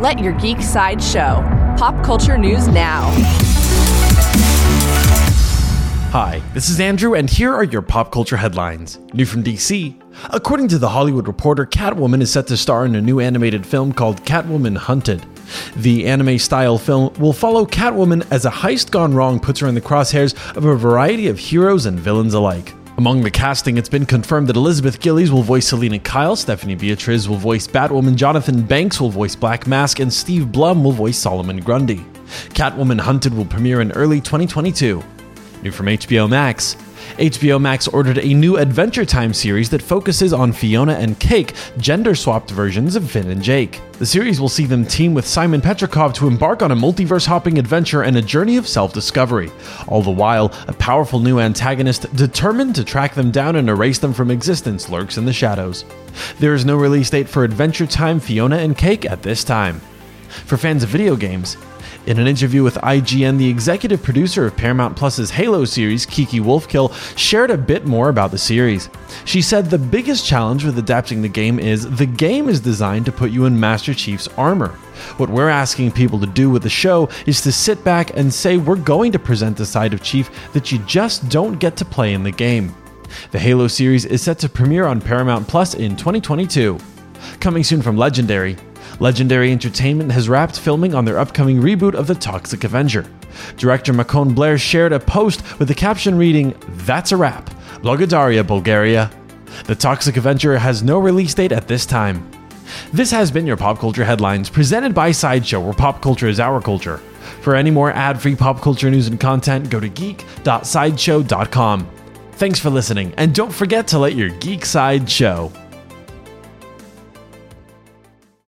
Let your geek side show. Pop culture news now. Hi, this is Andrew, and here are your pop culture headlines. New from DC. According to The Hollywood Reporter, Catwoman is set to star in a new animated film called Catwoman Hunted. The anime style film will follow Catwoman as a heist gone wrong puts her in the crosshairs of a variety of heroes and villains alike. Among the casting, it's been confirmed that Elizabeth Gillies will voice Selina Kyle, Stephanie Beatriz will voice Batwoman, Jonathan Banks will voice Black Mask, and Steve Blum will voice Solomon Grundy. Catwoman Hunted will premiere in early 2022. New from HBO Max. HBO Max ordered a new Adventure Time series that focuses on Fiona and Cake, gender swapped versions of Finn and Jake. The series will see them team with Simon Petrikov to embark on a multiverse hopping adventure and a journey of self discovery. All the while, a powerful new antagonist determined to track them down and erase them from existence lurks in the shadows. There is no release date for Adventure Time Fiona and Cake at this time. For fans of video games, in an interview with IGN, the executive producer of Paramount Plus's Halo series, Kiki Wolfkill, shared a bit more about the series. She said the biggest challenge with adapting the game is the game is designed to put you in Master Chief's armor. What we're asking people to do with the show is to sit back and say we're going to present the side of Chief that you just don't get to play in the game. The Halo series is set to premiere on Paramount Plus in 2022. Coming soon from Legendary, Legendary Entertainment has wrapped filming on their upcoming reboot of The Toxic Avenger. Director Macon Blair shared a post with the caption reading, That's a wrap. Logodaria, Bulgaria. The Toxic Avenger has no release date at this time. This has been your pop culture headlines presented by Sideshow, where pop culture is our culture. For any more ad free pop culture news and content, go to geek.sideshow.com. Thanks for listening, and don't forget to let your geek side show.